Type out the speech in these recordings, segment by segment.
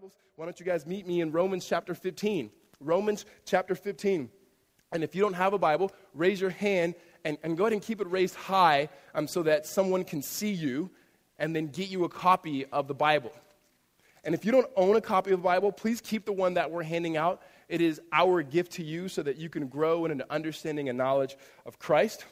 Bibles, why don't you guys meet me in Romans chapter 15? Romans chapter 15. And if you don't have a Bible, raise your hand and, and go ahead and keep it raised high um, so that someone can see you and then get you a copy of the Bible. And if you don't own a copy of the Bible, please keep the one that we're handing out. It is our gift to you so that you can grow in an understanding and knowledge of Christ.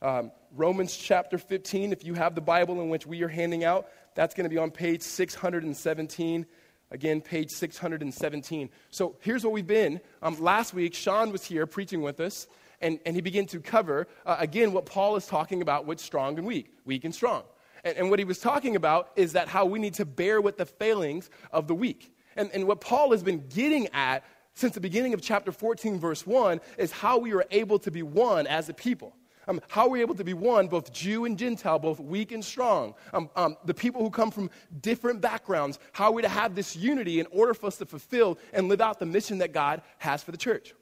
Um, Romans chapter 15, if you have the Bible in which we are handing out, that's going to be on page 617. Again, page 617. So here's what we've been. Um, last week, Sean was here preaching with us, and, and he began to cover, uh, again, what Paul is talking about with strong and weak, weak and strong. And, and what he was talking about is that how we need to bear with the failings of the weak. And, and what Paul has been getting at since the beginning of chapter 14, verse 1, is how we are able to be one as a people. Um, how are we able to be one, both Jew and Gentile, both weak and strong? Um, um, the people who come from different backgrounds, how are we to have this unity in order for us to fulfill and live out the mission that God has for the church?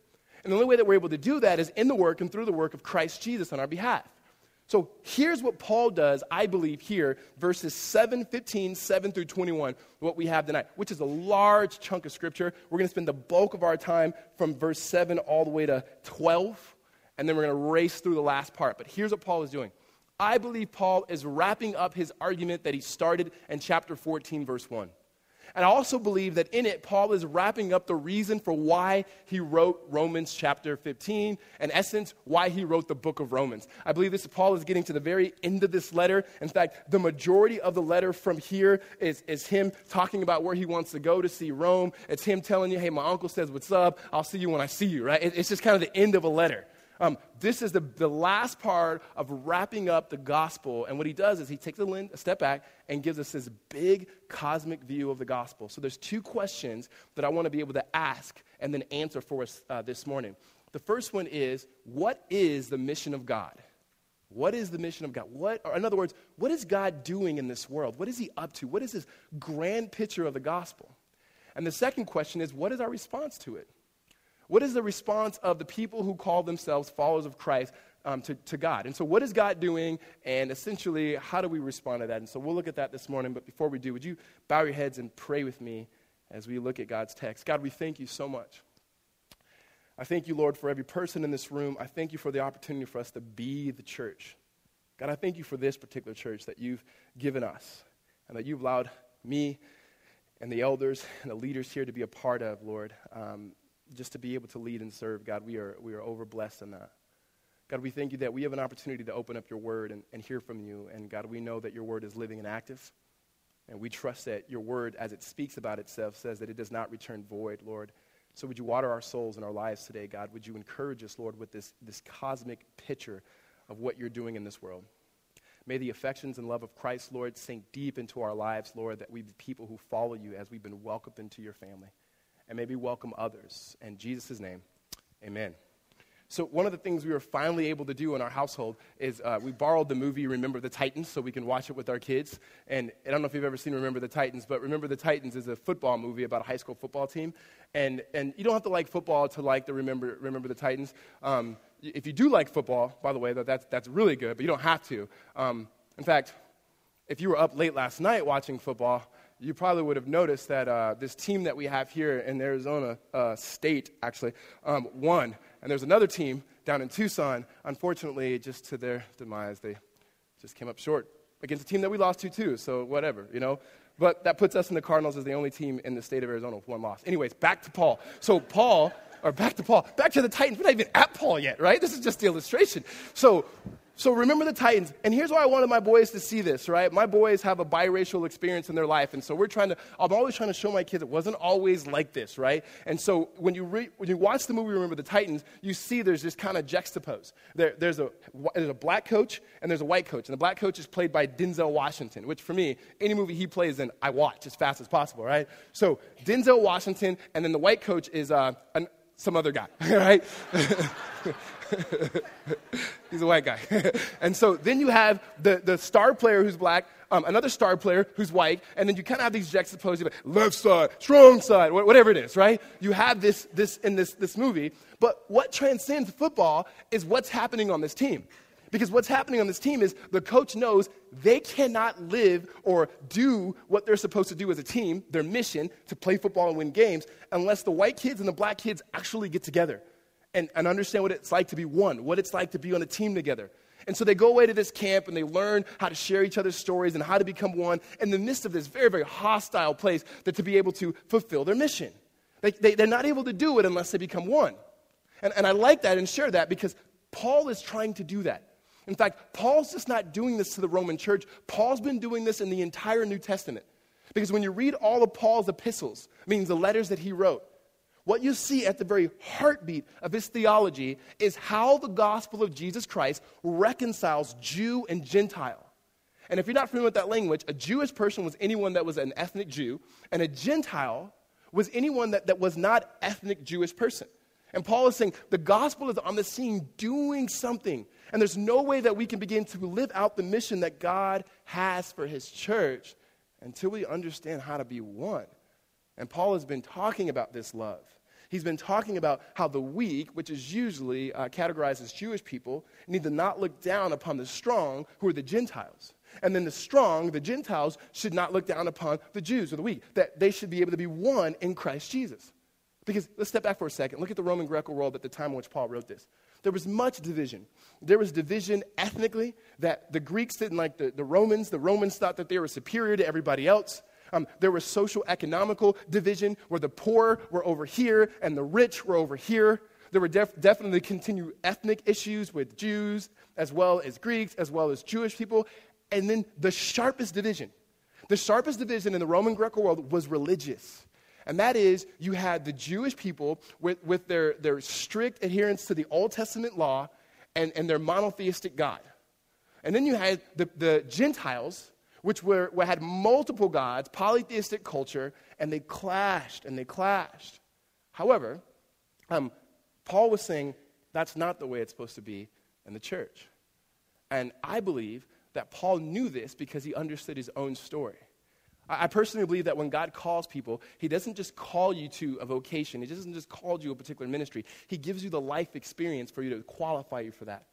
And the only way that we're able to do that is in the work and through the work of Christ Jesus on our behalf. So here's what Paul does, I believe, here, verses 7, 15, 7 through 21, what we have tonight, which is a large chunk of scripture. We're going to spend the bulk of our time from verse 7 all the way to 12 and then we're going to race through the last part. But here's what Paul is doing. I believe Paul is wrapping up his argument that he started in chapter 14, verse 1. And I also believe that in it, Paul is wrapping up the reason for why he wrote Romans chapter 15, in essence, why he wrote the book of Romans. I believe this Paul is getting to the very end of this letter. In fact, the majority of the letter from here is, is him talking about where he wants to go to see Rome. It's him telling you, hey, my uncle says, what's up? I'll see you when I see you, right? It, it's just kind of the end of a letter. Um, this is the, the last part of wrapping up the gospel. And what he does is he takes a, a step back and gives us this big cosmic view of the gospel. So there's two questions that I want to be able to ask and then answer for us uh, this morning. The first one is what is the mission of God? What is the mission of God? What, or in other words, what is God doing in this world? What is He up to? What is His grand picture of the gospel? And the second question is, what is our response to it? What is the response of the people who call themselves followers of Christ um, to, to God? And so, what is God doing? And essentially, how do we respond to that? And so, we'll look at that this morning. But before we do, would you bow your heads and pray with me as we look at God's text? God, we thank you so much. I thank you, Lord, for every person in this room. I thank you for the opportunity for us to be the church. God, I thank you for this particular church that you've given us and that you've allowed me and the elders and the leaders here to be a part of, Lord. Um, just to be able to lead and serve, God, we are, we are overblessed in that. God, we thank you that we have an opportunity to open up your word and, and hear from you. And God, we know that your word is living and active. And we trust that your word, as it speaks about itself, says that it does not return void, Lord. So would you water our souls and our lives today, God? Would you encourage us, Lord, with this, this cosmic picture of what you're doing in this world? May the affections and love of Christ, Lord, sink deep into our lives, Lord, that we be people who follow you as we've been welcomed into your family and maybe welcome others. In Jesus' name, amen. So, one of the things we were finally able to do in our household is uh, we borrowed the movie Remember the Titans so we can watch it with our kids. And I don't know if you've ever seen Remember the Titans, but Remember the Titans is a football movie about a high school football team. And, and you don't have to like football to like the Remember, Remember the Titans. Um, if you do like football, by the way, that's, that's really good, but you don't have to. Um, in fact, if you were up late last night watching football, you probably would have noticed that uh, this team that we have here in Arizona uh, State actually um, won. And there's another team down in Tucson. Unfortunately, just to their demise, they just came up short against a team that we lost to, too. So, whatever, you know. But that puts us in the Cardinals as the only team in the state of Arizona with one loss. Anyways, back to Paul. So, Paul, or back to Paul, back to the Titans. We're not even at Paul yet, right? This is just the illustration. So, so remember the Titans. And here's why I wanted my boys to see this, right? My boys have a biracial experience in their life. And so we're trying to, I'm always trying to show my kids it wasn't always like this, right? And so when you, re, when you watch the movie Remember the Titans, you see there's this kind of juxtapose. There, there's, a, there's a black coach and there's a white coach. And the black coach is played by Denzel Washington, which for me, any movie he plays in, I watch as fast as possible, right? So Denzel Washington, and then the white coach is uh, an, some other guy, right? He's a white guy. and so then you have the, the star player who's black, um, another star player who's white, and then you kind of have these juxtaposed, left side, strong side, whatever it is, right? You have this, this in this, this movie. But what transcends football is what's happening on this team. Because what's happening on this team is the coach knows they cannot live or do what they're supposed to do as a team, their mission to play football and win games, unless the white kids and the black kids actually get together and, and understand what it's like to be one, what it's like to be on a team together. And so they go away to this camp and they learn how to share each other's stories and how to become one in the midst of this very, very hostile place that to be able to fulfill their mission. They, they, they're not able to do it unless they become one. And, and I like that and share that because Paul is trying to do that. In fact, Paul's just not doing this to the Roman church. Paul's been doing this in the entire New Testament. Because when you read all of Paul's epistles, means the letters that he wrote, what you see at the very heartbeat of his theology is how the gospel of Jesus Christ reconciles Jew and Gentile. And if you're not familiar with that language, a Jewish person was anyone that was an ethnic Jew, and a Gentile was anyone that, that was not ethnic Jewish person. And Paul is saying the gospel is on the scene doing something and there's no way that we can begin to live out the mission that God has for his church until we understand how to be one. And Paul has been talking about this love. He's been talking about how the weak, which is usually uh, categorized as Jewish people, need to not look down upon the strong, who are the Gentiles. And then the strong, the Gentiles, should not look down upon the Jews or the weak, that they should be able to be one in Christ Jesus. Because let's step back for a second. Look at the Roman Greco world at the time in which Paul wrote this. There was much division. There was division ethnically, that the Greeks didn't like the, the Romans. The Romans thought that they were superior to everybody else. Um, there was social economical division where the poor were over here and the rich were over here. There were def- definitely continued ethnic issues with Jews as well as Greeks as well as Jewish people. And then the sharpest division, the sharpest division in the Roman Greco world was religious. And that is, you had the Jewish people with, with their, their strict adherence to the Old Testament law and, and their monotheistic God. And then you had the, the Gentiles, which were, had multiple gods, polytheistic culture, and they clashed and they clashed. However, um, Paul was saying that's not the way it's supposed to be in the church. And I believe that Paul knew this because he understood his own story. I personally believe that when God calls people, He doesn't just call you to a vocation, He doesn't just call you a particular ministry. He gives you the life experience for you to qualify you for that.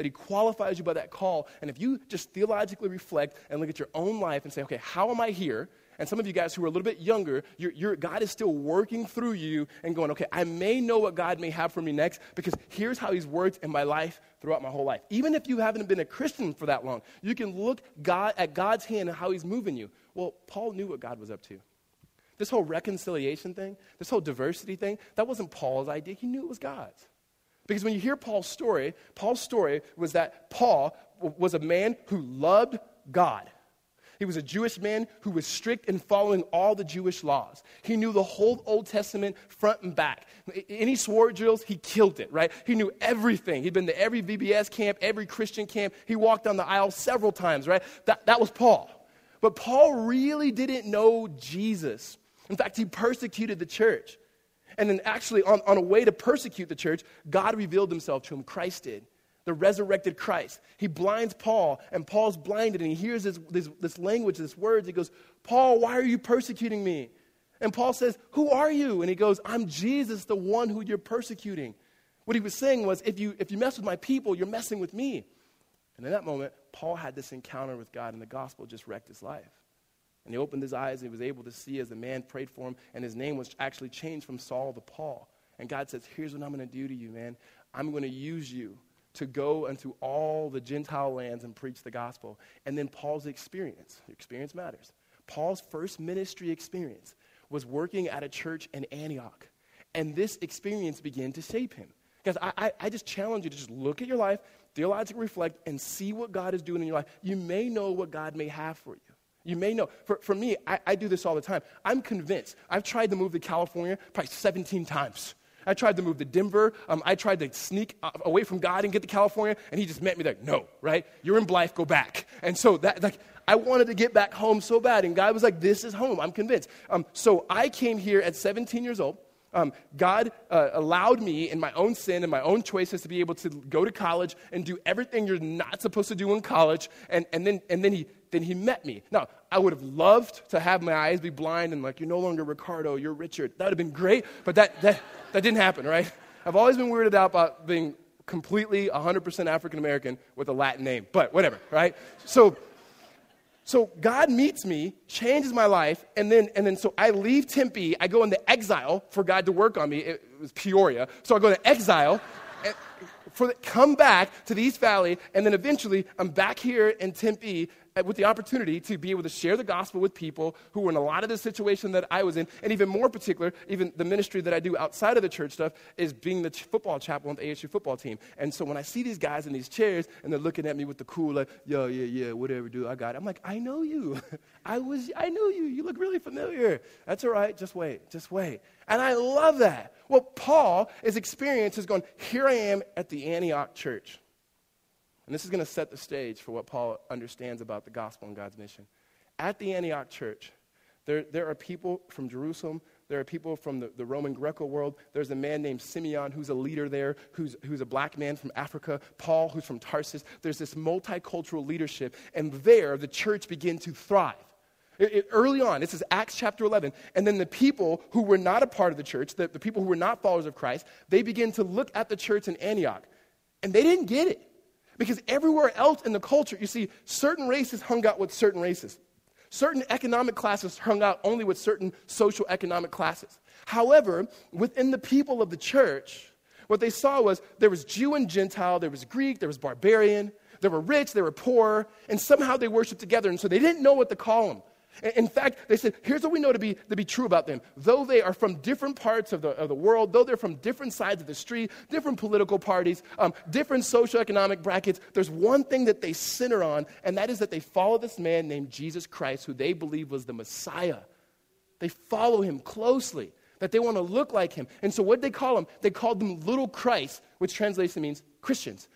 That He qualifies you by that call. And if you just theologically reflect and look at your own life and say, okay, how am I here? And some of you guys who are a little bit younger, you're, you're, God is still working through you and going, okay, I may know what God may have for me next because here's how He's worked in my life throughout my whole life. Even if you haven't been a Christian for that long, you can look God, at God's hand and how He's moving you. Well, Paul knew what God was up to. This whole reconciliation thing, this whole diversity thing, that wasn't Paul's idea. He knew it was God's. Because when you hear Paul's story, Paul's story was that Paul was a man who loved God. He was a Jewish man who was strict in following all the Jewish laws. He knew the whole Old Testament front and back. Any sword drills, he killed it, right? He knew everything. He'd been to every VBS camp, every Christian camp. He walked down the aisle several times, right? That, that was Paul. But Paul really didn't know Jesus. In fact, he persecuted the church. And then, actually, on, on a way to persecute the church, God revealed himself to him. Christ did. The resurrected Christ. He blinds Paul, and Paul's blinded, and he hears this, this, this language, this words. He goes, Paul, why are you persecuting me? And Paul says, Who are you? And he goes, I'm Jesus, the one who you're persecuting. What he was saying was, if you, if you mess with my people, you're messing with me. And in that moment, Paul had this encounter with God, and the gospel just wrecked his life. And he opened his eyes, and he was able to see as the man prayed for him, and his name was actually changed from Saul to Paul. And God says, Here's what I'm going to do to you, man. I'm going to use you to go into all the Gentile lands and preach the gospel. And then Paul's experience, experience matters. Paul's first ministry experience was working at a church in Antioch. And this experience began to shape him. Guys, I, I, I just challenge you to just look at your life theologically reflect and see what God is doing in your life, you may know what God may have for you. You may know. For, for me, I, I do this all the time. I'm convinced. I've tried to move to California probably 17 times. I tried to move to Denver. Um, I tried to sneak away from God and get to California, and He just met me like, no, right? You're in Blythe, go back. And so that, like, I wanted to get back home so bad, and God was like, this is home. I'm convinced. Um, so I came here at 17 years old. Um, God uh, allowed me, in my own sin and my own choices, to be able to go to college and do everything you're not supposed to do in college. And, and, then, and then, he, then he met me. Now, I would have loved to have my eyes be blind and, like, you're no longer Ricardo, you're Richard. That would have been great, but that, that, that didn't happen, right? I've always been weirded out about being completely 100% African American with a Latin name, but whatever, right? So, so God meets me, changes my life, and then, and then so I leave Tempe. I go into exile for God to work on me. It was Peoria. So I go to exile. for the, come back to the East Valley, and then eventually I'm back here in Tempe with the opportunity to be able to share the gospel with people who were in a lot of the situation that I was in, and even more particular, even the ministry that I do outside of the church stuff is being the football chaplain with the ASU football team. And so when I see these guys in these chairs and they're looking at me with the cool, like, yo, yeah, yeah, whatever, dude, I got it. I'm like, I know you. I was, I knew you. You look really familiar. That's all right. Just wait. Just wait. And I love that. Well, Paul, his experience is going, here I am at the Antioch church. And this is going to set the stage for what Paul understands about the gospel and God's mission. At the Antioch church, there, there are people from Jerusalem. There are people from the, the Roman Greco world. There's a man named Simeon who's a leader there, who's, who's a black man from Africa. Paul, who's from Tarsus. There's this multicultural leadership. And there, the church began to thrive. It, it, early on, this is Acts chapter 11. And then the people who were not a part of the church, the, the people who were not followers of Christ, they begin to look at the church in Antioch. And they didn't get it. Because everywhere else in the culture, you see, certain races hung out with certain races. Certain economic classes hung out only with certain social economic classes. However, within the people of the church, what they saw was there was Jew and Gentile, there was Greek, there was barbarian, there were rich, there were poor, and somehow they worshiped together. And so they didn't know what to call them. In fact, they said, here's what we know to be, to be true about them. Though they are from different parts of the, of the world, though they're from different sides of the street, different political parties, um, different socioeconomic brackets, there's one thing that they center on, and that is that they follow this man named Jesus Christ, who they believe was the Messiah. They follow him closely, that they want to look like him. And so, what they call him? They called them little Christ, which translation means Christians.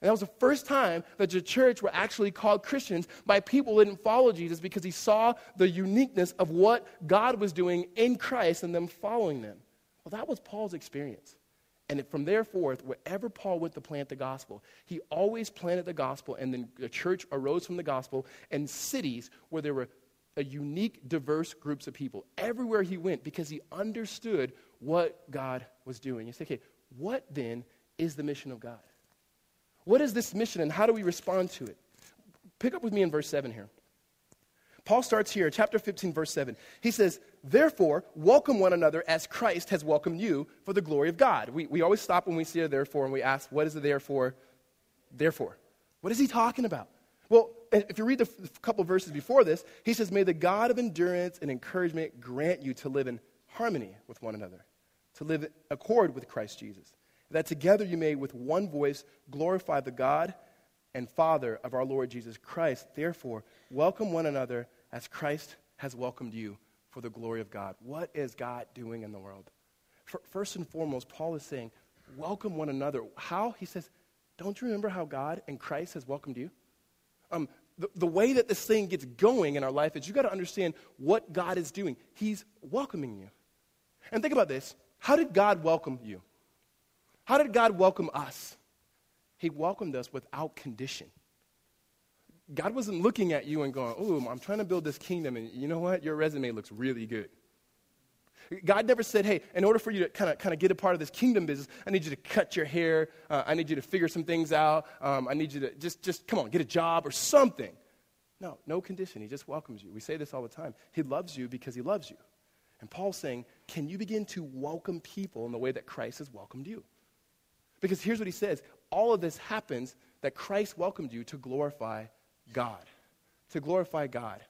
And that was the first time that the church were actually called Christians by people who didn't follow Jesus because he saw the uniqueness of what God was doing in Christ and them following them. Well, that was Paul's experience. And from there forth, wherever Paul went to plant the gospel, he always planted the gospel, and then the church arose from the gospel in cities where there were a unique, diverse groups of people everywhere he went because he understood what God was doing. You say, okay, what then is the mission of God? What is this mission and how do we respond to it? Pick up with me in verse 7 here. Paul starts here, chapter 15, verse 7. He says, Therefore, welcome one another as Christ has welcomed you for the glory of God. We, we always stop when we see a therefore and we ask, What is the therefore? Therefore. What is he talking about? Well, if you read the f- couple verses before this, he says, May the God of endurance and encouragement grant you to live in harmony with one another, to live in accord with Christ Jesus that together you may with one voice glorify the God and Father of our Lord Jesus Christ. Therefore, welcome one another as Christ has welcomed you for the glory of God. What is God doing in the world? First and foremost, Paul is saying, welcome one another. How? He says, don't you remember how God and Christ has welcomed you? Um, the, the way that this thing gets going in our life is you got to understand what God is doing. He's welcoming you. And think about this. How did God welcome you? How did God welcome us? He welcomed us without condition. God wasn't looking at you and going, Oh, I'm trying to build this kingdom, and you know what? Your resume looks really good. God never said, Hey, in order for you to kind of kind of get a part of this kingdom business, I need you to cut your hair. Uh, I need you to figure some things out. Um, I need you to just, just come on, get a job or something. No, no condition. He just welcomes you. We say this all the time. He loves you because he loves you. And Paul's saying, Can you begin to welcome people in the way that Christ has welcomed you? Because here's what he says all of this happens that Christ welcomed you to glorify God. To glorify God.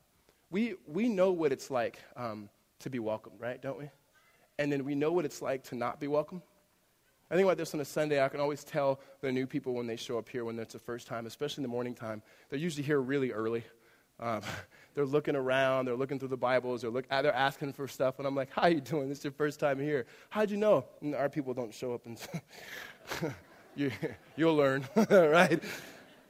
We, we know what it's like um, to be welcomed, right? Don't we? And then we know what it's like to not be welcome. I think about this on a Sunday. I can always tell the new people when they show up here when it's the first time, especially in the morning time. They're usually here really early. Um, they're looking around, they're looking through the Bibles, they're, look, they're asking for stuff, and I'm like, "How you doing? This is your first time here. How'd you know?" And our people don't show up, and you, you'll learn, right?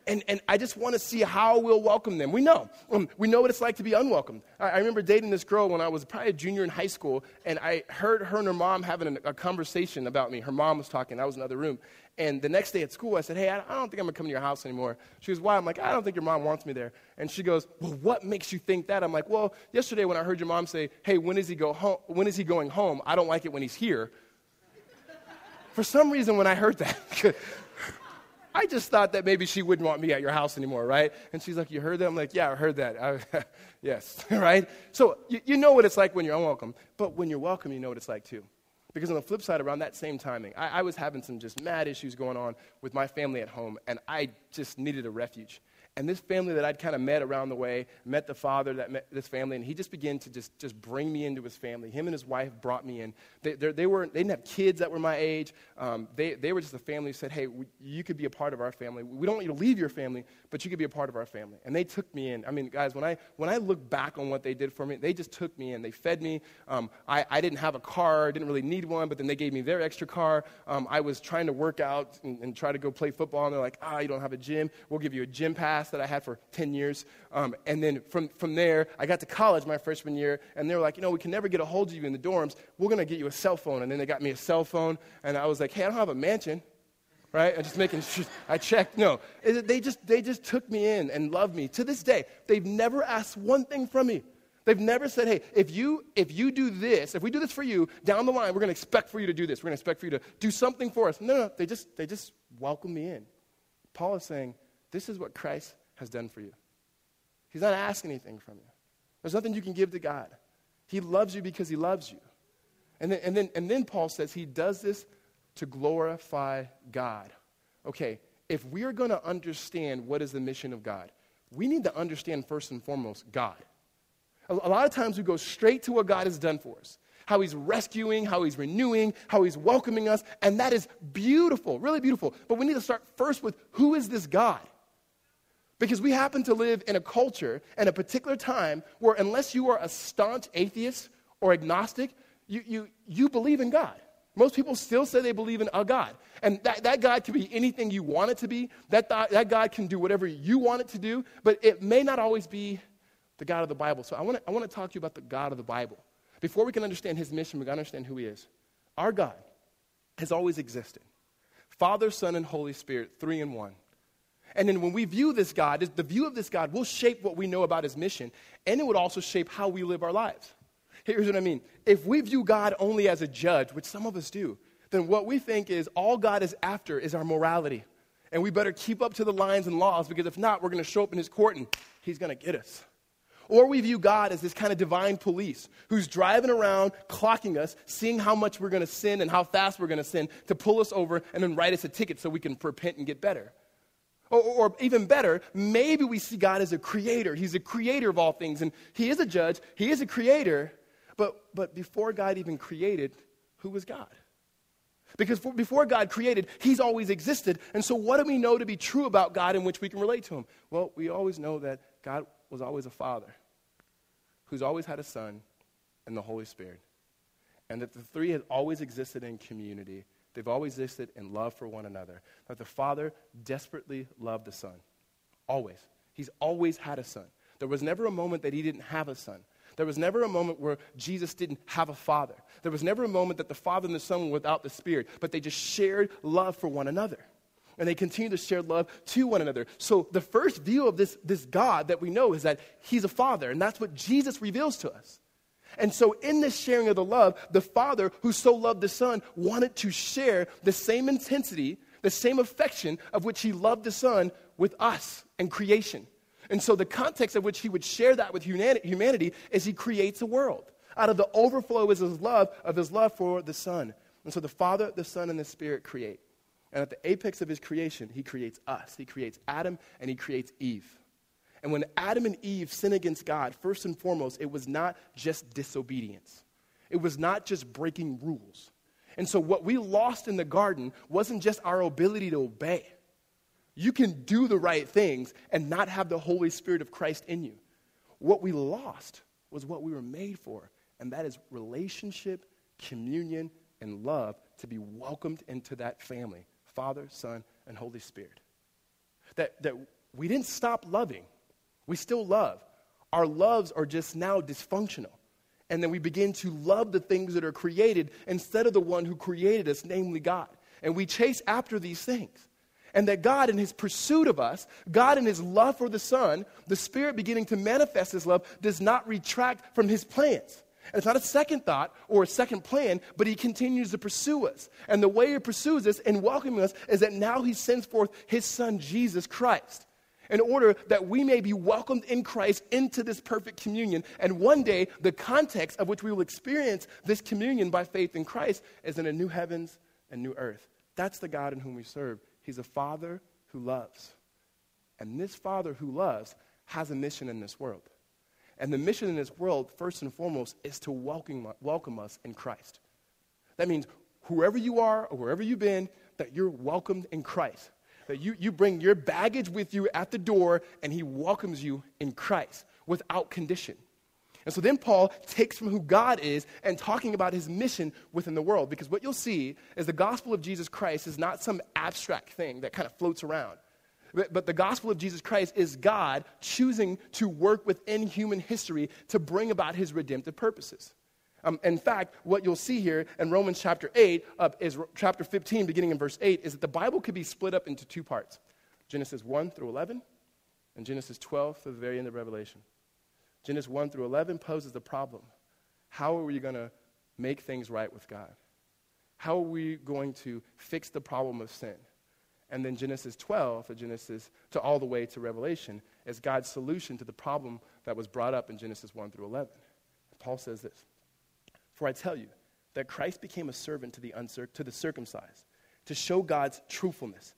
And, and I just want to see how we'll welcome them. We know. Um, we know what it's like to be unwelcome. I, I, remember dating this girl when I was probably a junior in high school, and I heard her and her mom having a, a conversation about me. Her mom was talking, I was in another room. And the next day at school, I said, Hey, I, don't think I'm going to come to your house anymore. She goes, Why? I'm like, I don't think your mom wants me there. And she goes, Well, what makes you think that? I'm like, Well, yesterday when I heard your mom say, Hey, when is he, go home? When is he going home? I don't like it when he's here. For some reason, when I heard that, I just thought that maybe she wouldn't want me at your house anymore, right? And she's like, You heard that? I'm like, Yeah, I heard that. I, yes, right? So you, you know what it's like when you're unwelcome, but when you're welcome, you know what it's like too. Because on the flip side, around that same timing, I, I was having some just mad issues going on with my family at home, and I just needed a refuge. And this family that I'd kind of met around the way, met the father that met this family, and he just began to just, just bring me into his family. Him and his wife brought me in. They, they, weren't, they didn't have kids that were my age. Um, they, they were just a family who said, hey, we, you could be a part of our family. We don't want you to leave your family, but you could be a part of our family. And they took me in. I mean, guys, when I, when I look back on what they did for me, they just took me in. They fed me. Um, I, I didn't have a car, didn't really need one, but then they gave me their extra car. Um, I was trying to work out and, and try to go play football, and they're like, ah, you don't have a gym. We'll give you a gym pass that I had for 10 10 years. Um, and then from, from there, I got to college my freshman year, and they were like, you know, we can never get a hold of you in the dorms. We're going to get you a cell phone. And then they got me a cell phone, and I was like, hey, I don't have a mansion. Right? I'm just making sure. I checked. No. They just, they just took me in and loved me. To this day, they've never asked one thing from me. They've never said, hey, if you, if you do this, if we do this for you, down the line, we're going to expect for you to do this. We're going to expect for you to do something for us. No, no, they just, they just welcome me in. Paul is saying, this is what Christ has done for you. He's not asking anything from you. There's nothing you can give to God. He loves you because he loves you. And then, and then, and then Paul says he does this to glorify God. Okay, if we are going to understand what is the mission of God, we need to understand first and foremost God. A, a lot of times we go straight to what God has done for us how he's rescuing, how he's renewing, how he's welcoming us, and that is beautiful, really beautiful. But we need to start first with who is this God? Because we happen to live in a culture and a particular time where, unless you are a staunch atheist or agnostic, you, you, you believe in God. Most people still say they believe in a God. And that, that God can be anything you want it to be. That, th- that God can do whatever you want it to do. But it may not always be the God of the Bible. So I want to I wanna talk to you about the God of the Bible. Before we can understand his mission, we've got to understand who he is. Our God has always existed Father, Son, and Holy Spirit, three in one. And then when we view this God, the view of this God will shape what we know about his mission, and it would also shape how we live our lives. Here's what I mean. If we view God only as a judge, which some of us do, then what we think is all God is after is our morality. And we better keep up to the lines and laws because if not, we're going to show up in his court and he's going to get us. Or we view God as this kind of divine police who's driving around, clocking us, seeing how much we're going to sin and how fast we're going to sin to pull us over and then write us a ticket so we can repent and get better. Or, or, even better, maybe we see God as a creator. He's a creator of all things, and He is a judge, He is a creator. But, but before God even created, who was God? Because for, before God created, He's always existed. And so, what do we know to be true about God in which we can relate to Him? Well, we always know that God was always a Father who's always had a Son and the Holy Spirit. And that the three have always existed in community They've always existed in love for one another. That the Father desperately loved the Son. Always. He's always had a son. There was never a moment that he didn't have a son. There was never a moment where Jesus didn't have a father. There was never a moment that the Father and the Son were without the Spirit, but they just shared love for one another. And they continue to share love to one another. So the first view of this, this God that we know is that He's a Father, and that's what Jesus reveals to us. And so, in this sharing of the love, the Father who so loved the Son wanted to share the same intensity, the same affection of which He loved the Son with us and creation. And so, the context of which He would share that with humanity is He creates a world. Out of the overflow is His love, of His love for the Son. And so, the Father, the Son, and the Spirit create. And at the apex of His creation, He creates us. He creates Adam and He creates Eve. And when Adam and Eve sin against God, first and foremost, it was not just disobedience, it was not just breaking rules. And so, what we lost in the garden wasn't just our ability to obey. You can do the right things and not have the Holy Spirit of Christ in you. What we lost was what we were made for, and that is relationship, communion, and love to be welcomed into that family Father, Son, and Holy Spirit. That, that we didn't stop loving. We still love. Our loves are just now dysfunctional. And then we begin to love the things that are created instead of the one who created us, namely God. And we chase after these things. And that God, in his pursuit of us, God, in his love for the Son, the Spirit beginning to manifest his love, does not retract from his plans. And it's not a second thought or a second plan, but he continues to pursue us. And the way he pursues us and welcoming us is that now he sends forth his son, Jesus Christ, in order that we may be welcomed in Christ into this perfect communion. And one day, the context of which we will experience this communion by faith in Christ is in a new heavens and new earth. That's the God in whom we serve. He's a father who loves. And this father who loves has a mission in this world. And the mission in this world, first and foremost, is to welcome, welcome us in Christ. That means whoever you are or wherever you've been, that you're welcomed in Christ. That you, you bring your baggage with you at the door and he welcomes you in Christ without condition. And so then Paul takes from who God is and talking about his mission within the world. Because what you'll see is the gospel of Jesus Christ is not some abstract thing that kind of floats around. But, but the gospel of Jesus Christ is God choosing to work within human history to bring about his redemptive purposes. Um, in fact, what you'll see here in Romans chapter 8, uh, is chapter 15, beginning in verse 8, is that the Bible could be split up into two parts Genesis 1 through 11, and Genesis 12 through the very end of Revelation. Genesis 1 through 11 poses the problem how are we going to make things right with God? How are we going to fix the problem of sin? And then Genesis 12 to Genesis to all the way to Revelation is God's solution to the problem that was brought up in Genesis 1 through 11. Paul says this For I tell you that Christ became a servant to the, uncir- to the circumcised to show God's truthfulness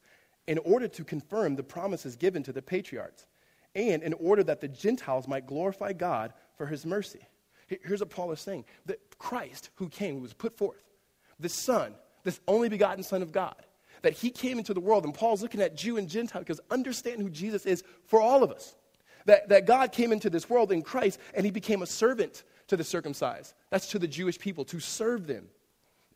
in order to confirm the promises given to the patriarchs and in order that the Gentiles might glorify God for his mercy. Here's what Paul is saying that Christ, who came, who was put forth, the Son, this only begotten Son of God, that he came into the world. And Paul's looking at Jew and Gentile because understand who Jesus is for all of us. That, that God came into this world in Christ and he became a servant to the circumcised. That's to the Jewish people, to serve them.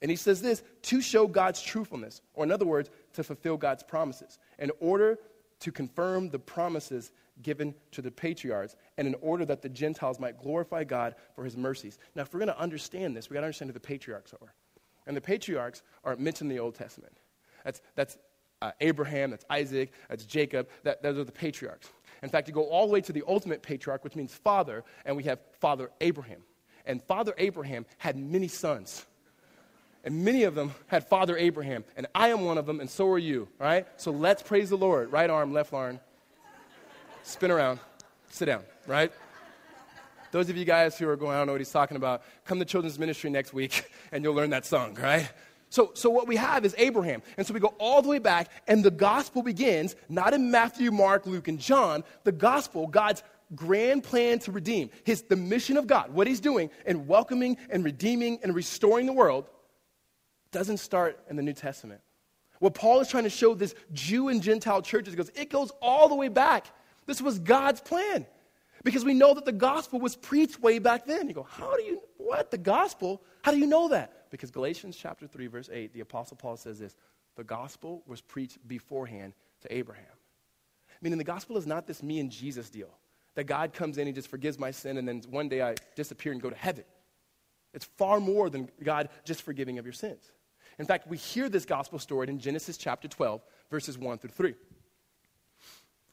And he says this to show God's truthfulness, or in other words, to fulfill God's promises, in order to confirm the promises given to the patriarchs, and in order that the Gentiles might glorify God for his mercies. Now, if we're going to understand this, we've got to understand who the patriarchs are. And the patriarchs are mentioned in the Old Testament. That's, that's uh, Abraham, that's Isaac, that's Jacob, that, those are the patriarchs. In fact, you go all the way to the ultimate patriarch, which means father, and we have Father Abraham. And Father Abraham had many sons. And many of them had Father Abraham. And I am one of them, and so are you. Right? So let's praise the Lord. Right arm, left arm. Spin around. Sit down, right? Those of you guys who are going, I don't know what he's talking about, come to children's ministry next week and you'll learn that song, right? So, so what we have is Abraham. And so we go all the way back, and the gospel begins not in Matthew, Mark, Luke, and John. The gospel, God's grand plan to redeem, his, the mission of God, what he's doing in welcoming and redeeming and restoring the world, doesn't start in the New Testament. What Paul is trying to show this Jew and Gentile churches goes, it goes all the way back. This was God's plan. Because we know that the gospel was preached way back then. You go, how do you, what? The gospel? How do you know that? Because Galatians chapter 3, verse 8, the Apostle Paul says this the gospel was preached beforehand to Abraham. Meaning the gospel is not this me and Jesus deal. That God comes in, and just forgives my sin, and then one day I disappear and go to heaven. It's far more than God just forgiving of your sins. In fact, we hear this gospel story in Genesis chapter 12, verses 1 through 3.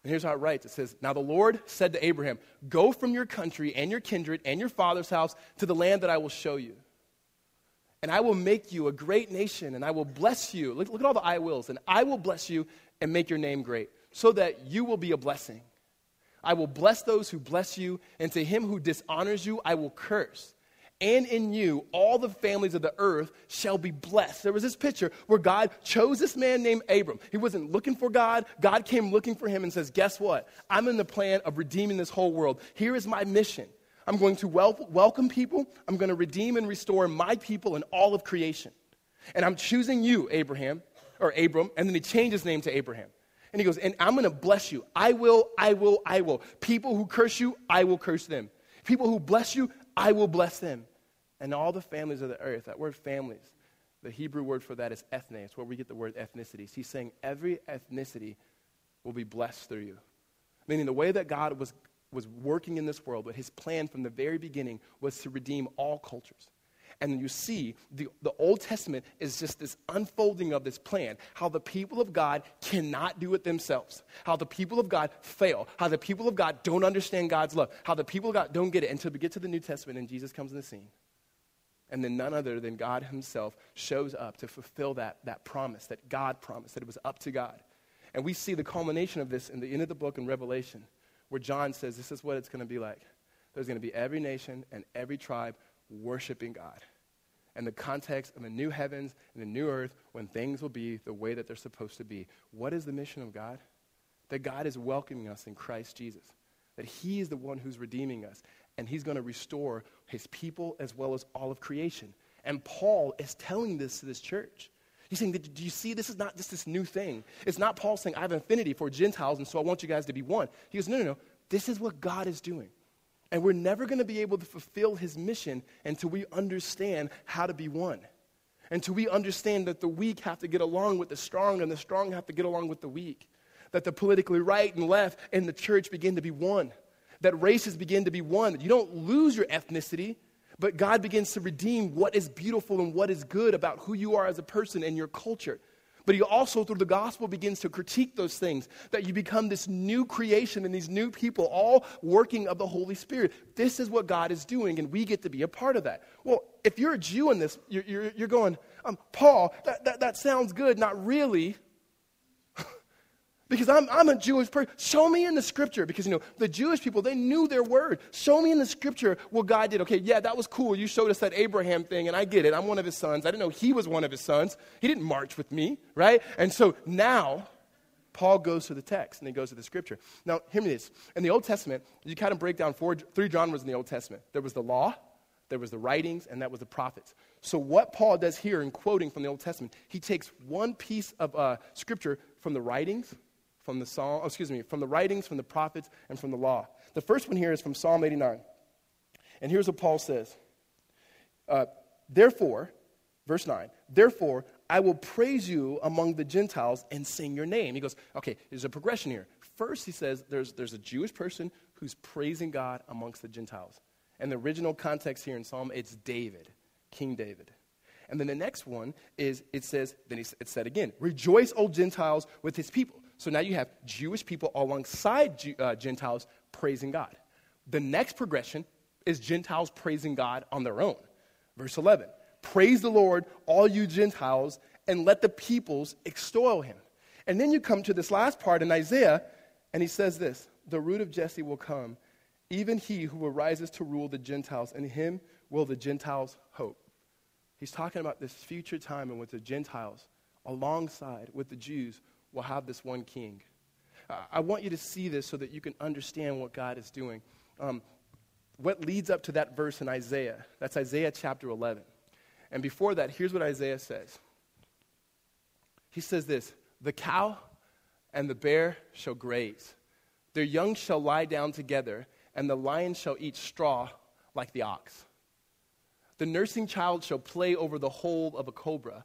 And here's how it writes it says, Now the Lord said to Abraham, Go from your country and your kindred and your father's house to the land that I will show you and I will make you a great nation, and I will bless you. Look, look at all the I wills. And I will bless you and make your name great, so that you will be a blessing. I will bless those who bless you, and to him who dishonors you, I will curse. And in you, all the families of the earth shall be blessed. There was this picture where God chose this man named Abram. He wasn't looking for God. God came looking for him and says, Guess what? I'm in the plan of redeeming this whole world. Here is my mission. I'm going to wel- welcome people. I'm going to redeem and restore my people and all of creation. And I'm choosing you, Abraham, or Abram. And then he changed his name to Abraham. And he goes, And I'm going to bless you. I will, I will, I will. People who curse you, I will curse them. People who bless you, I will bless them. And all the families of the earth, that word families, the Hebrew word for that is ethne. It's where we get the word ethnicities. He's saying every ethnicity will be blessed through you. Meaning the way that God was was working in this world, but his plan from the very beginning was to redeem all cultures. And you see, the, the Old Testament is just this unfolding of this plan. How the people of God cannot do it themselves. How the people of God fail. How the people of God don't understand God's love. How the people of God don't get it until we get to the New Testament and Jesus comes in the scene. And then none other than God Himself shows up to fulfill that, that promise that God promised, that it was up to God. And we see the culmination of this in the end of the book in Revelation, where John says this is what it's going to be like. There's going to be every nation and every tribe worshiping God. And the context of the new heavens and the new earth when things will be the way that they're supposed to be. What is the mission of God? That God is welcoming us in Christ Jesus. That He is the one who's redeeming us. And He's going to restore His people as well as all of creation. And Paul is telling this to this church. He's saying, Do you see this is not just this new thing? It's not Paul saying, I have affinity for Gentiles, and so I want you guys to be one. He goes, No, no, no. This is what God is doing. And we're never going to be able to fulfill his mission until we understand how to be one. Until we understand that the weak have to get along with the strong and the strong have to get along with the weak. That the politically right and left and the church begin to be one. That races begin to be one. You don't lose your ethnicity, but God begins to redeem what is beautiful and what is good about who you are as a person and your culture. But he also, through the gospel, begins to critique those things that you become this new creation and these new people, all working of the Holy Spirit. This is what God is doing, and we get to be a part of that. Well, if you're a Jew in this, you're, you're, you're going, um, Paul, that, that, that sounds good. Not really because I'm, I'm a Jewish person. Show me in the scripture, because you know, the Jewish people, they knew their word. Show me in the scripture what God did. Okay, yeah, that was cool. You showed us that Abraham thing, and I get it. I'm one of his sons. I didn't know he was one of his sons. He didn't march with me, right? And so now, Paul goes to the text and he goes to the scripture. Now, hear me this. In the Old Testament, you kind of break down four, three genres in the Old Testament. There was the law, there was the writings, and that was the prophets. So, what Paul does here in quoting from the Old Testament, he takes one piece of uh, scripture from the writings, from the Psalm, oh, excuse me, from the writings, from the prophets, and from the law. The first one here is from Psalm 89. And here's what Paul says uh, Therefore, verse 9, therefore I will praise you among the Gentiles and sing your name. He goes, okay, there's a progression here. First, he says there's, there's a Jewish person who's praising God amongst the Gentiles. And the original context here in Psalm, it's David, King David. And then the next one is it says, then it said again, rejoice, O Gentiles, with his people. So now you have Jewish people alongside uh, Gentiles praising God. The next progression is Gentiles praising God on their own. Verse 11 Praise the Lord, all you Gentiles, and let the peoples extol him. And then you come to this last part in Isaiah, and he says this The root of Jesse will come, even he who arises to rule the Gentiles, and him will the Gentiles hope. He's talking about this future time in which the Gentiles, alongside with the Jews, will have this one king. Uh, I want you to see this so that you can understand what God is doing. Um, what leads up to that verse in Isaiah? That's Isaiah chapter 11. And before that, here's what Isaiah says He says this The cow and the bear shall graze, their young shall lie down together, and the lion shall eat straw like the ox. The nursing child shall play over the hole of a cobra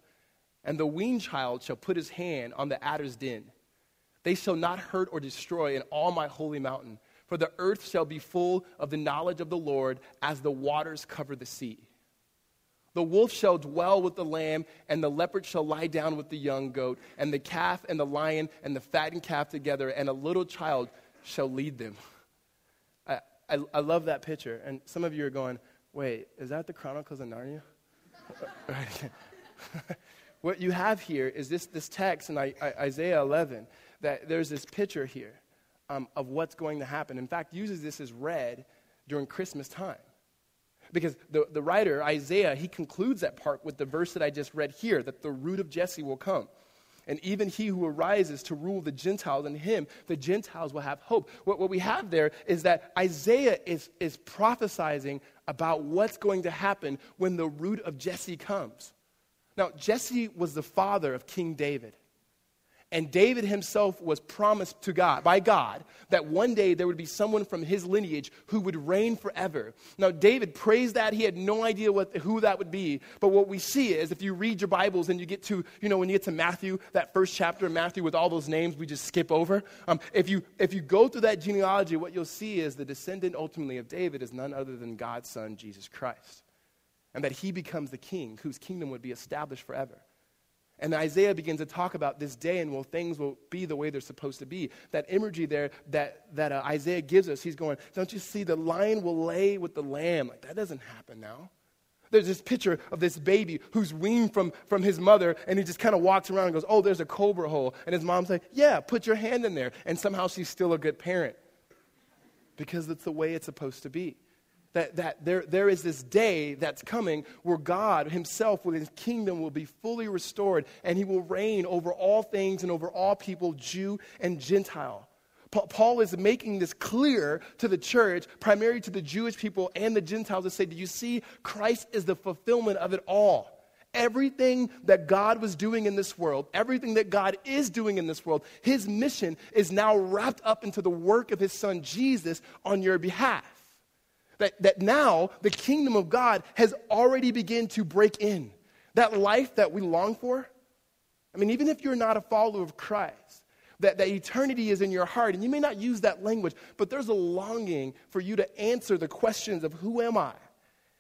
and the weaned child shall put his hand on the adder's den. They shall not hurt or destroy in all my holy mountain, for the earth shall be full of the knowledge of the Lord as the waters cover the sea. The wolf shall dwell with the lamb, and the leopard shall lie down with the young goat, and the calf and the lion and the fattened calf together, and a little child shall lead them. I, I, I love that picture. And some of you are going, wait, is that the Chronicles of Narnia? What you have here is this, this text in Isaiah 11 that there's this picture here um, of what's going to happen. In fact, uses this as read during Christmas time. Because the, the writer, Isaiah, he concludes that part with the verse that I just read here that the root of Jesse will come. And even he who arises to rule the Gentiles, and him, the Gentiles will have hope. What, what we have there is that Isaiah is, is prophesizing about what's going to happen when the root of Jesse comes. Now, Jesse was the father of King David. And David himself was promised to God, by God, that one day there would be someone from his lineage who would reign forever. Now, David praised that. He had no idea what, who that would be. But what we see is if you read your Bibles and you get to, you know, when you get to Matthew, that first chapter of Matthew with all those names we just skip over, um, if, you, if you go through that genealogy, what you'll see is the descendant ultimately of David is none other than God's son, Jesus Christ and that he becomes the king whose kingdom would be established forever. And Isaiah begins to talk about this day and will things will be the way they're supposed to be. That imagery there that, that uh, Isaiah gives us, he's going, Don't you see the lion will lay with the lamb? Like, that doesn't happen now. There's this picture of this baby who's weaned from, from his mother, and he just kind of walks around and goes, Oh, there's a cobra hole. And his mom's like, Yeah, put your hand in there. And somehow she's still a good parent because it's the way it's supposed to be. That, that there, there is this day that's coming where God Himself, with His kingdom, will be fully restored, and He will reign over all things and over all people, Jew and Gentile. Paul is making this clear to the church, primarily to the Jewish people and the Gentiles, to say, Do you see? Christ is the fulfillment of it all. Everything that God was doing in this world, everything that God is doing in this world, his mission is now wrapped up into the work of his son Jesus on your behalf. That, that now the kingdom of God has already begun to break in. That life that we long for, I mean, even if you're not a follower of Christ, that, that eternity is in your heart. And you may not use that language, but there's a longing for you to answer the questions of who am I?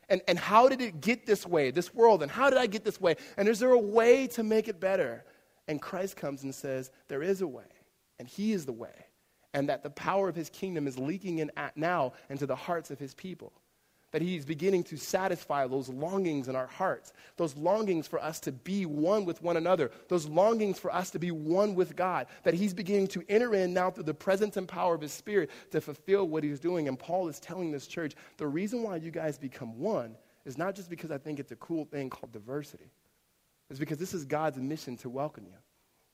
And, and how did it get this way, this world? And how did I get this way? And is there a way to make it better? And Christ comes and says, There is a way, and He is the way. And that the power of His kingdom is leaking in at now into the hearts of His people. That He's beginning to satisfy those longings in our hearts, those longings for us to be one with one another, those longings for us to be one with God, that He's beginning to enter in now through the presence and power of His Spirit to fulfill what He's doing. And Paul is telling this church the reason why you guys become one is not just because I think it's a cool thing called diversity, it's because this is God's mission to welcome you,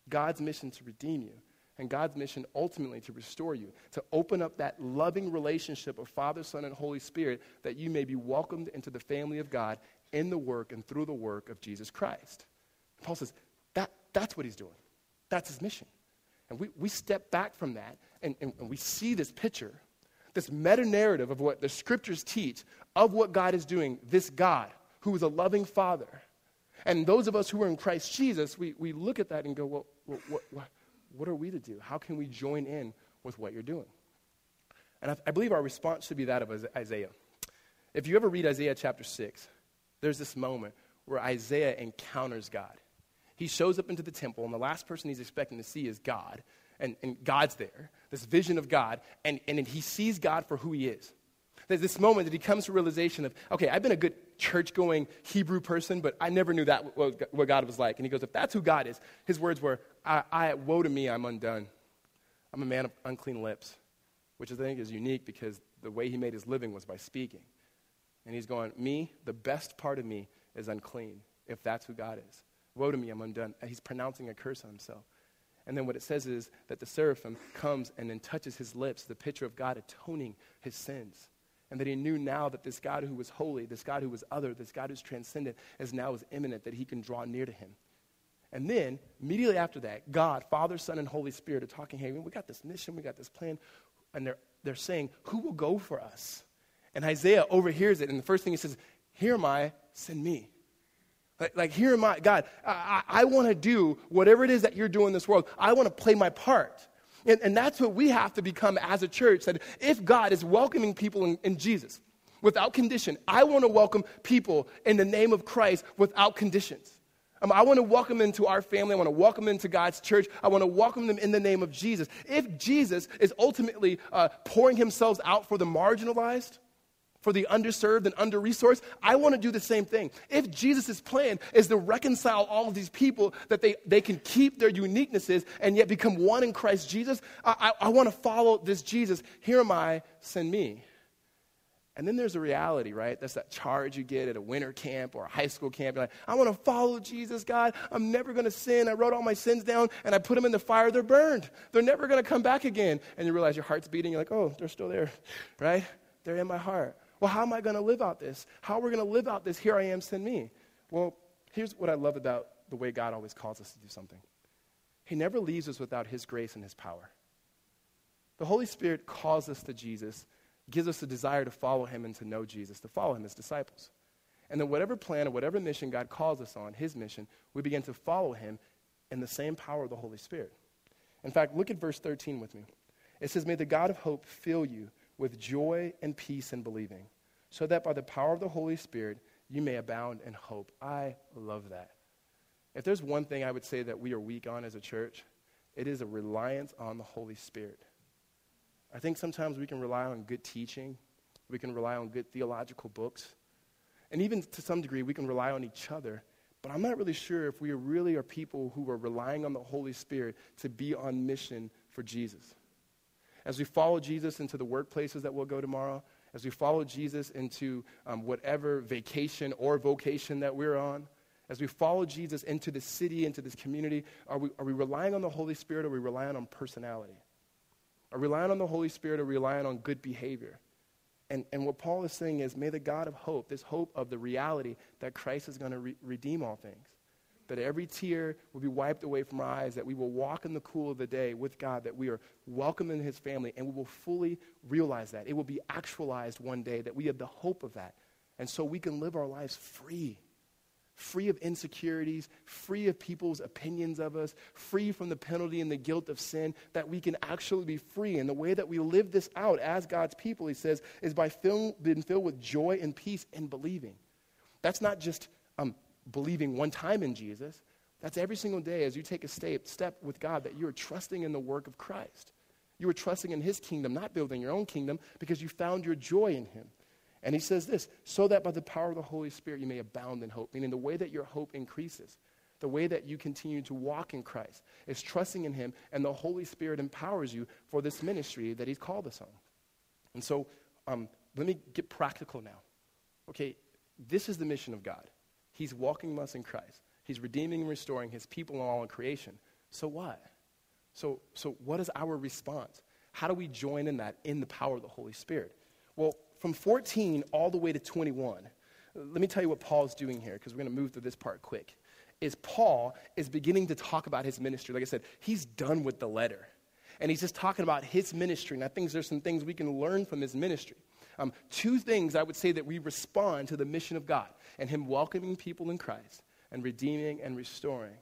God's mission to redeem you and God's mission ultimately to restore you, to open up that loving relationship of Father, Son, and Holy Spirit that you may be welcomed into the family of God in the work and through the work of Jesus Christ. Paul says that, that's what he's doing. That's his mission. And we, we step back from that and, and, and we see this picture, this meta narrative of what the scriptures teach of what God is doing, this God who is a loving Father. And those of us who are in Christ Jesus, we, we look at that and go, well, what, what, what are we to do? How can we join in with what you're doing? And I, I believe our response should be that of Isaiah. If you ever read Isaiah chapter 6, there's this moment where Isaiah encounters God. He shows up into the temple, and the last person he's expecting to see is God. And, and God's there, this vision of God, and, and he sees God for who he is. There's this moment that he comes to realization of, okay, I've been a good church going Hebrew person, but I never knew that what God was like. And he goes, if that's who God is, his words were, I, I woe to me, I'm undone. I'm a man of unclean lips, which I think is unique because the way he made his living was by speaking. And he's going, me, the best part of me is unclean, if that's who God is. Woe to me, I'm undone. He's pronouncing a curse on himself. And then what it says is that the seraphim comes and then touches his lips, the picture of God atoning his sins and that he knew now that this God who was holy, this God who was other, this God who's transcendent, is now is immanent, that he can draw near to him. And then, immediately after that, God, Father, Son, and Holy Spirit are talking, hey, we got this mission, we got this plan, and they're, they're saying, who will go for us? And Isaiah overhears it, and the first thing he says, here am I, send me. Like, like here am I, God, I, I, want to do whatever it is that you're doing in this world. I want to play my part. And, and that's what we have to become as a church that if God is welcoming people in, in Jesus without condition, I want to welcome people in the name of Christ without conditions. Um, I want to welcome them into our family. I want to welcome them into God's church. I want to welcome them in the name of Jesus. If Jesus is ultimately uh, pouring himself out for the marginalized, for the underserved and under resourced, I want to do the same thing. If Jesus' plan is to reconcile all of these people, that they, they can keep their uniquenesses and yet become one in Christ Jesus, I, I, I want to follow this Jesus. Here am I, send me. And then there's a reality, right? That's that charge you get at a winter camp or a high school camp. You're like, I want to follow Jesus, God. I'm never going to sin. I wrote all my sins down and I put them in the fire. They're burned. They're never going to come back again. And you realize your heart's beating. You're like, oh, they're still there, right? They're in my heart. Well, how am I going to live out this? How are we going to live out this? Here I am, send me. Well, here's what I love about the way God always calls us to do something He never leaves us without His grace and His power. The Holy Spirit calls us to Jesus, gives us a desire to follow Him and to know Jesus, to follow Him as disciples. And then, whatever plan or whatever mission God calls us on, His mission, we begin to follow Him in the same power of the Holy Spirit. In fact, look at verse 13 with me. It says, May the God of hope fill you with joy and peace in believing, so that by the power of the Holy Spirit you may abound in hope. I love that. If there's one thing I would say that we are weak on as a church, it is a reliance on the Holy Spirit. I think sometimes we can rely on good teaching, we can rely on good theological books. And even to some degree, we can rely on each other. But I'm not really sure if we really are people who are relying on the Holy Spirit to be on mission for Jesus. As we follow Jesus into the workplaces that we'll go tomorrow, as we follow Jesus into um, whatever vacation or vocation that we're on, as we follow Jesus into the city, into this community, are we, are we relying on the Holy Spirit or are we relying on personality? Are we relying on the Holy Spirit or relying on good behavior? And, and what Paul is saying is, may the God of hope, this hope of the reality that Christ is going to re- redeem all things, that every tear will be wiped away from our eyes, that we will walk in the cool of the day with God, that we are welcome in his family, and we will fully realize that. It will be actualized one day, that we have the hope of that. And so we can live our lives free free of insecurities, free of people's opinions of us, free from the penalty and the guilt of sin, that we can actually be free. And the way that we live this out as God's people, he says, is by fill, being filled with joy and peace and believing. That's not just um, believing one time in Jesus. That's every single day as you take a step, step with God that you are trusting in the work of Christ. You are trusting in his kingdom, not building your own kingdom, because you found your joy in him. And he says this so that by the power of the Holy Spirit you may abound in hope, meaning the way that your hope increases, the way that you continue to walk in Christ is trusting in him, and the Holy Spirit empowers you for this ministry that he's called us on. And so um, let me get practical now. Okay, this is the mission of God. He's walking us in Christ. He's redeeming and restoring his people and all in creation. So what? So, so what is our response? How do we join in that in the power of the Holy Spirit? Well, from 14 all the way to 21, let me tell you what Paul's doing here because we're going to move through this part quick. Is Paul is beginning to talk about his ministry. Like I said, he's done with the letter. And he's just talking about his ministry. And I think there's some things we can learn from his ministry. Um, two things I would say that we respond to the mission of God and him welcoming people in Christ and redeeming and restoring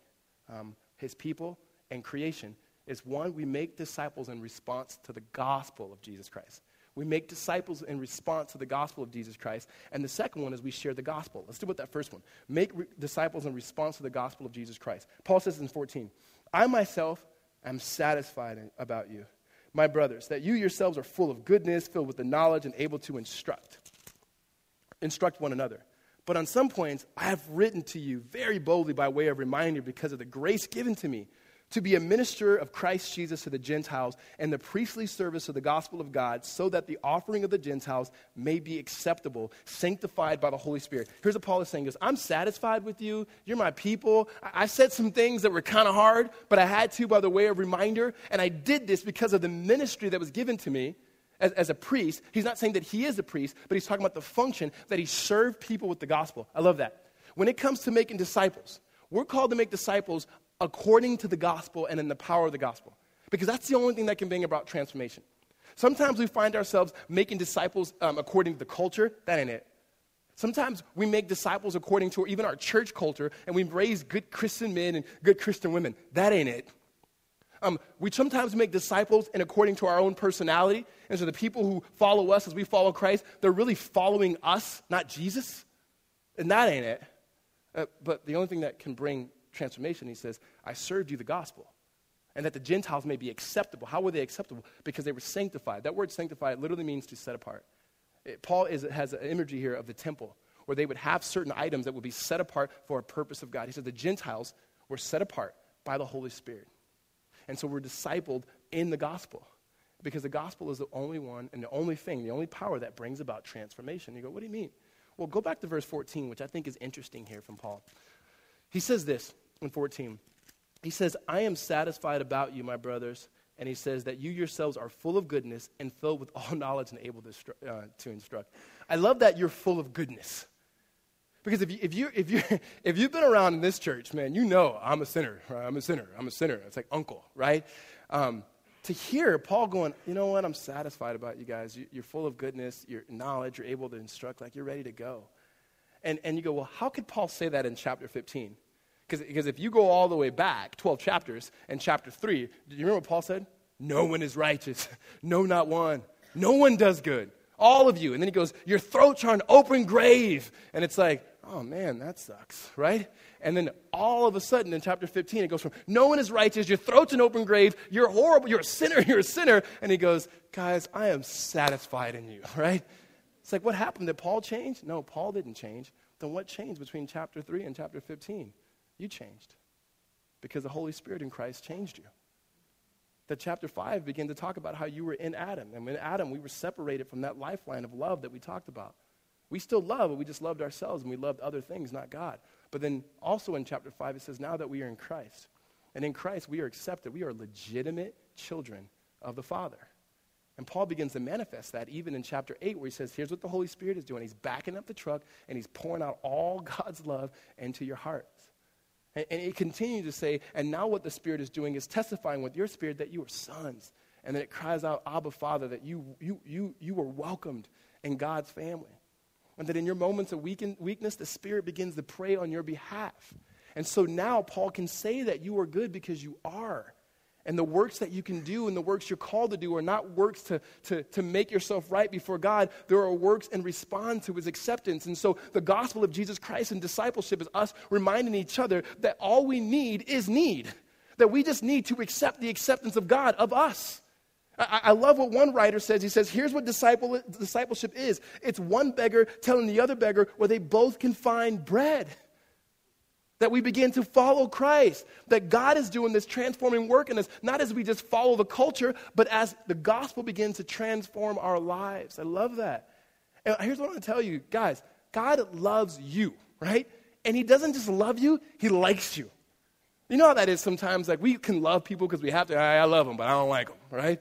um, his people and creation is one, we make disciples in response to the gospel of Jesus Christ. We make disciples in response to the gospel of Jesus Christ. And the second one is we share the gospel. Let's do with that first one. Make re- disciples in response to the gospel of Jesus Christ. Paul says in 14, I myself am satisfied about you, my brothers, that you yourselves are full of goodness, filled with the knowledge, and able to instruct. Instruct one another. But on some points, I have written to you very boldly by way of reminder because of the grace given to me to be a minister of Christ Jesus to the Gentiles and the priestly service of the gospel of God, so that the offering of the Gentiles may be acceptable, sanctified by the Holy Spirit. Here's what Paul is saying: is I'm satisfied with you. You're my people. I, I said some things that were kind of hard, but I had to by the way of reminder, and I did this because of the ministry that was given to me. As, as, a priest, he's not saying that he is a priest, but he's talking about the function that he served people with the gospel. I love that. When it comes to making disciples, we're called to make disciples according to the gospel and in the power of the gospel. Because that's the only thing that can bring about transformation. Sometimes we find ourselves making disciples um, according to the culture. That ain't it. Sometimes we make disciples according to even our church culture, and we raise good Christian men and good Christian women. That ain't it. Um, we sometimes make disciples and according to our own personality. And so the people who follow us as we follow Christ, they're really following us, not Jesus. And that ain't it. Uh, but the only thing that can bring transformation, he says, I served you the gospel. And that the Gentiles may be acceptable. How were they acceptable? Because they were sanctified. That word sanctified literally means to set apart. It, Paul is, has an imagery here of the temple where they would have certain items that would be set apart for a purpose of God. He said the Gentiles were set apart by the Holy Spirit. And so we're discipled in the gospel because the gospel is the only one and the only thing, the only power that brings about transformation. You go, what do you mean? Well, go back to verse 14, which I think is interesting here from Paul. He says this in 14. He says, I am satisfied about you, my brothers. And he says that you yourselves are full of goodness and filled with all knowledge and able to, uh, to instruct. I love that you're full of goodness. Because if, you, if, you, if, you, if you've been around in this church, man, you know I'm a sinner. Right? I'm a sinner. I'm a sinner. It's like uncle, right? Um, to hear Paul going, you know what? I'm satisfied about you guys. You, you're full of goodness, your knowledge, you're able to instruct, like you're ready to go. And, and you go, well, how could Paul say that in chapter 15? Because if you go all the way back, 12 chapters, and chapter 3, do you remember what Paul said? No one is righteous. No, not one. No one does good. All of you. And then he goes, Your throats are an open grave. And it's like, oh man, that sucks, right? And then all of a sudden in chapter 15, it goes from, No one is righteous. Your throat's an open grave. You're horrible. You're a sinner. You're a sinner. And he goes, Guys, I am satisfied in you, right? It's like, what happened? Did Paul change? No, Paul didn't change. then what changed between chapter 3 and chapter 15? You changed because the Holy Spirit in Christ changed you. That chapter 5 began to talk about how you were in Adam. And in Adam, we were separated from that lifeline of love that we talked about. We still love, but we just loved ourselves and we loved other things, not God. But then also in chapter 5, it says, now that we are in Christ, and in Christ we are accepted, we are legitimate children of the Father. And Paul begins to manifest that even in chapter 8, where he says, Here's what the Holy Spirit is doing. He's backing up the truck and he's pouring out all God's love into your hearts. And, and he continues to say, And now what the Spirit is doing is testifying with your spirit that you are sons. And then it cries out, Abba, Father, that you, you, you, you were welcomed in God's family. And that in your moments of weakness, the Spirit begins to pray on your behalf. And so now Paul can say that you are good because you are. And the works that you can do and the works you're called to do are not works to, to, to make yourself right before God. There are works in response to his acceptance. And so the gospel of Jesus Christ and discipleship is us reminding each other that all we need is need. That we just need to accept the acceptance of God of us. I, I love what one writer says. He says, Here's what disciple, discipleship is it's one beggar telling the other beggar where they both can find bread that we begin to follow Christ, that God is doing this transforming work in us, not as we just follow the culture, but as the gospel begins to transform our lives. I love that. And here's what I want to tell you, guys God loves you, right? And He doesn't just love you, He likes you. You know how that is sometimes? Like we can love people because we have to. I, I love them, but I don't like them, right?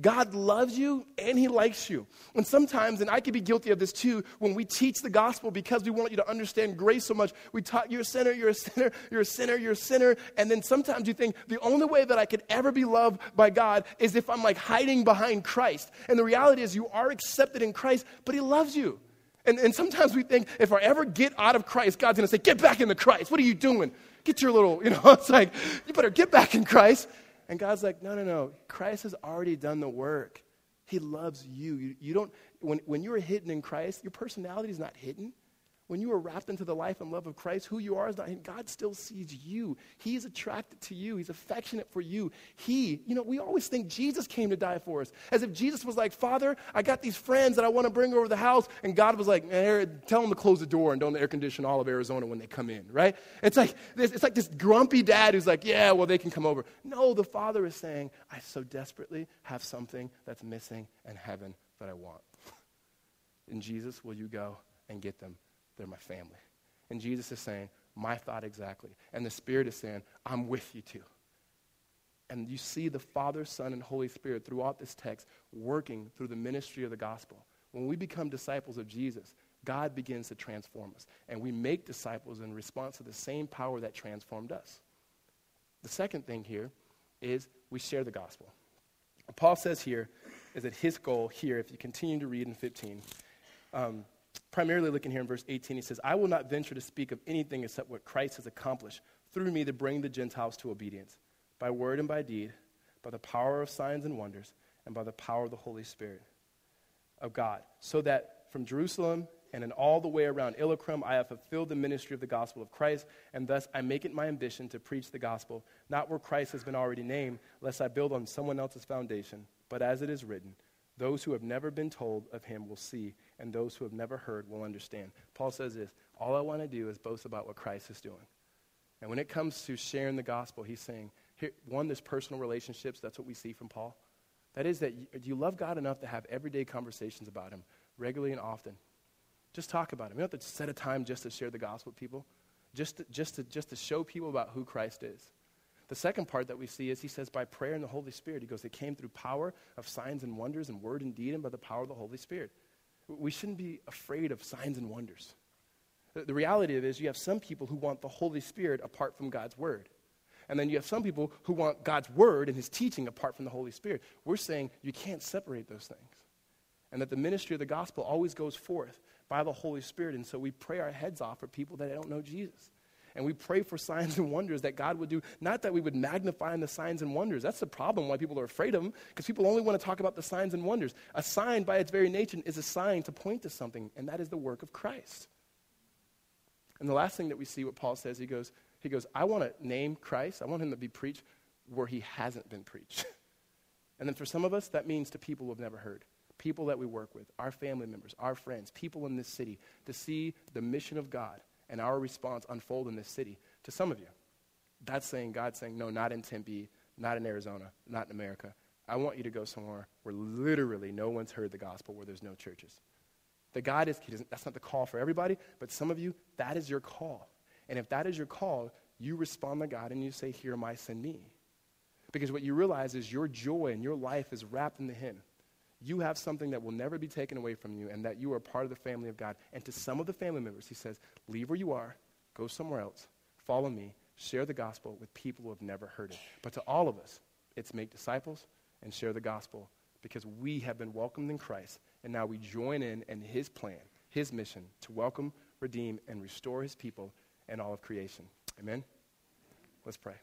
God loves you and He likes you. And sometimes, and I could be guilty of this too, when we teach the gospel because we want you to understand grace so much, we talk, you're a sinner, you're a sinner, you're a sinner, you're a sinner. And then sometimes you think the only way that I could ever be loved by God is if I'm like hiding behind Christ. And the reality is, you are accepted in Christ, but He loves you. And, and sometimes we think if I ever get out of Christ, God's going to say, Get back into Christ. What are you doing? Get your little, you know, it's like, you better get back in Christ. And God's like, no, no, no. Christ has already done the work. He loves you. You, you don't, when, when you are hidden in Christ, your personality is not hidden. When you are wrapped into the life and love of Christ, who you are is not him. God still sees you. He's attracted to you. He's affectionate for you. He, you know, we always think Jesus came to die for us. As if Jesus was like, Father, I got these friends that I want to bring over the house. And God was like, tell them to close the door and don't air condition all of Arizona when they come in, right? It's like, this, it's like this grumpy dad who's like, yeah, well, they can come over. No, the Father is saying, I so desperately have something that's missing in heaven that I want. In Jesus, will you go and get them? They're my family. And Jesus is saying, My thought exactly. And the Spirit is saying, I'm with you too. And you see the Father, Son, and Holy Spirit throughout this text working through the ministry of the gospel. When we become disciples of Jesus, God begins to transform us. And we make disciples in response to the same power that transformed us. The second thing here is we share the gospel. What Paul says here is that his goal here, if you continue to read in 15, um, primarily looking here in verse 18, he says, I will not venture to speak of anything except what Christ has accomplished through me to bring the Gentiles to obedience, by word and by deed, by the power of signs and wonders, and by the power of the Holy Spirit of God, so that from Jerusalem and in all the way around Illyricum I have fulfilled the ministry of the gospel of Christ, and thus I make it my ambition to preach the gospel, not where Christ has been already named, lest I build on someone else's foundation, but as it is written, those who have never been told of him will see, and those who have never heard will understand. Paul says this All I want to do is boast about what Christ is doing. And when it comes to sharing the gospel, he's saying, here, one, there's personal relationships. That's what we see from Paul. That is, that you, you love God enough to have everyday conversations about him regularly and often? Just talk about him. You don't have to set a time just to share the gospel with people, just to, just to, just to show people about who Christ is. The second part that we see is he says, by prayer and the Holy Spirit. He goes, it came through power of signs and wonders and word and deed and by the power of the Holy Spirit. We shouldn't be afraid of signs and wonders. The, the reality of it is you have some people who want the Holy Spirit apart from God's word. And then you have some people who want God's word and his teaching apart from the Holy Spirit. We're saying you can't separate those things. And that the ministry of the gospel always goes forth by the Holy Spirit. And so we pray our heads off for people that don't know Jesus. And we pray for signs and wonders that God would do. Not that we would magnify in the signs and wonders. That's the problem why people are afraid of them, because people only want to talk about the signs and wonders. A sign, by its very nature, is a sign to point to something, and that is the work of Christ. And the last thing that we see what Paul says, he goes, he goes, I want to name Christ. I want him to be preached where he hasn't been preached. and then for some of us, that means to people who have never heard. people that we work with, our family members, our friends, people in this city, to see the mission of God and our response unfold in this city. To some of you, that's saying, God saying, no, not in Tempe, not in Arizona, not in America. I want you to go somewhere where literally no one's heard the gospel, where there's no churches. The God is, that's not the call for everybody, but some of you, that is your call. And if that is your call, you respond to God and you say, Here am I, send me. Because what you realize is your joy and your life is wrapped in the Him. You have something that will never be taken away from you, and that you are part of the family of God. And to some of the family members, He says, Leave where you are, go somewhere else, follow me, share the gospel with people who have never heard it. But to all of us, it's make disciples and share the gospel because we have been welcomed in Christ, and now we join in in His plan, His mission to welcome, redeem, and restore His people and all of creation. Amen? Let's pray.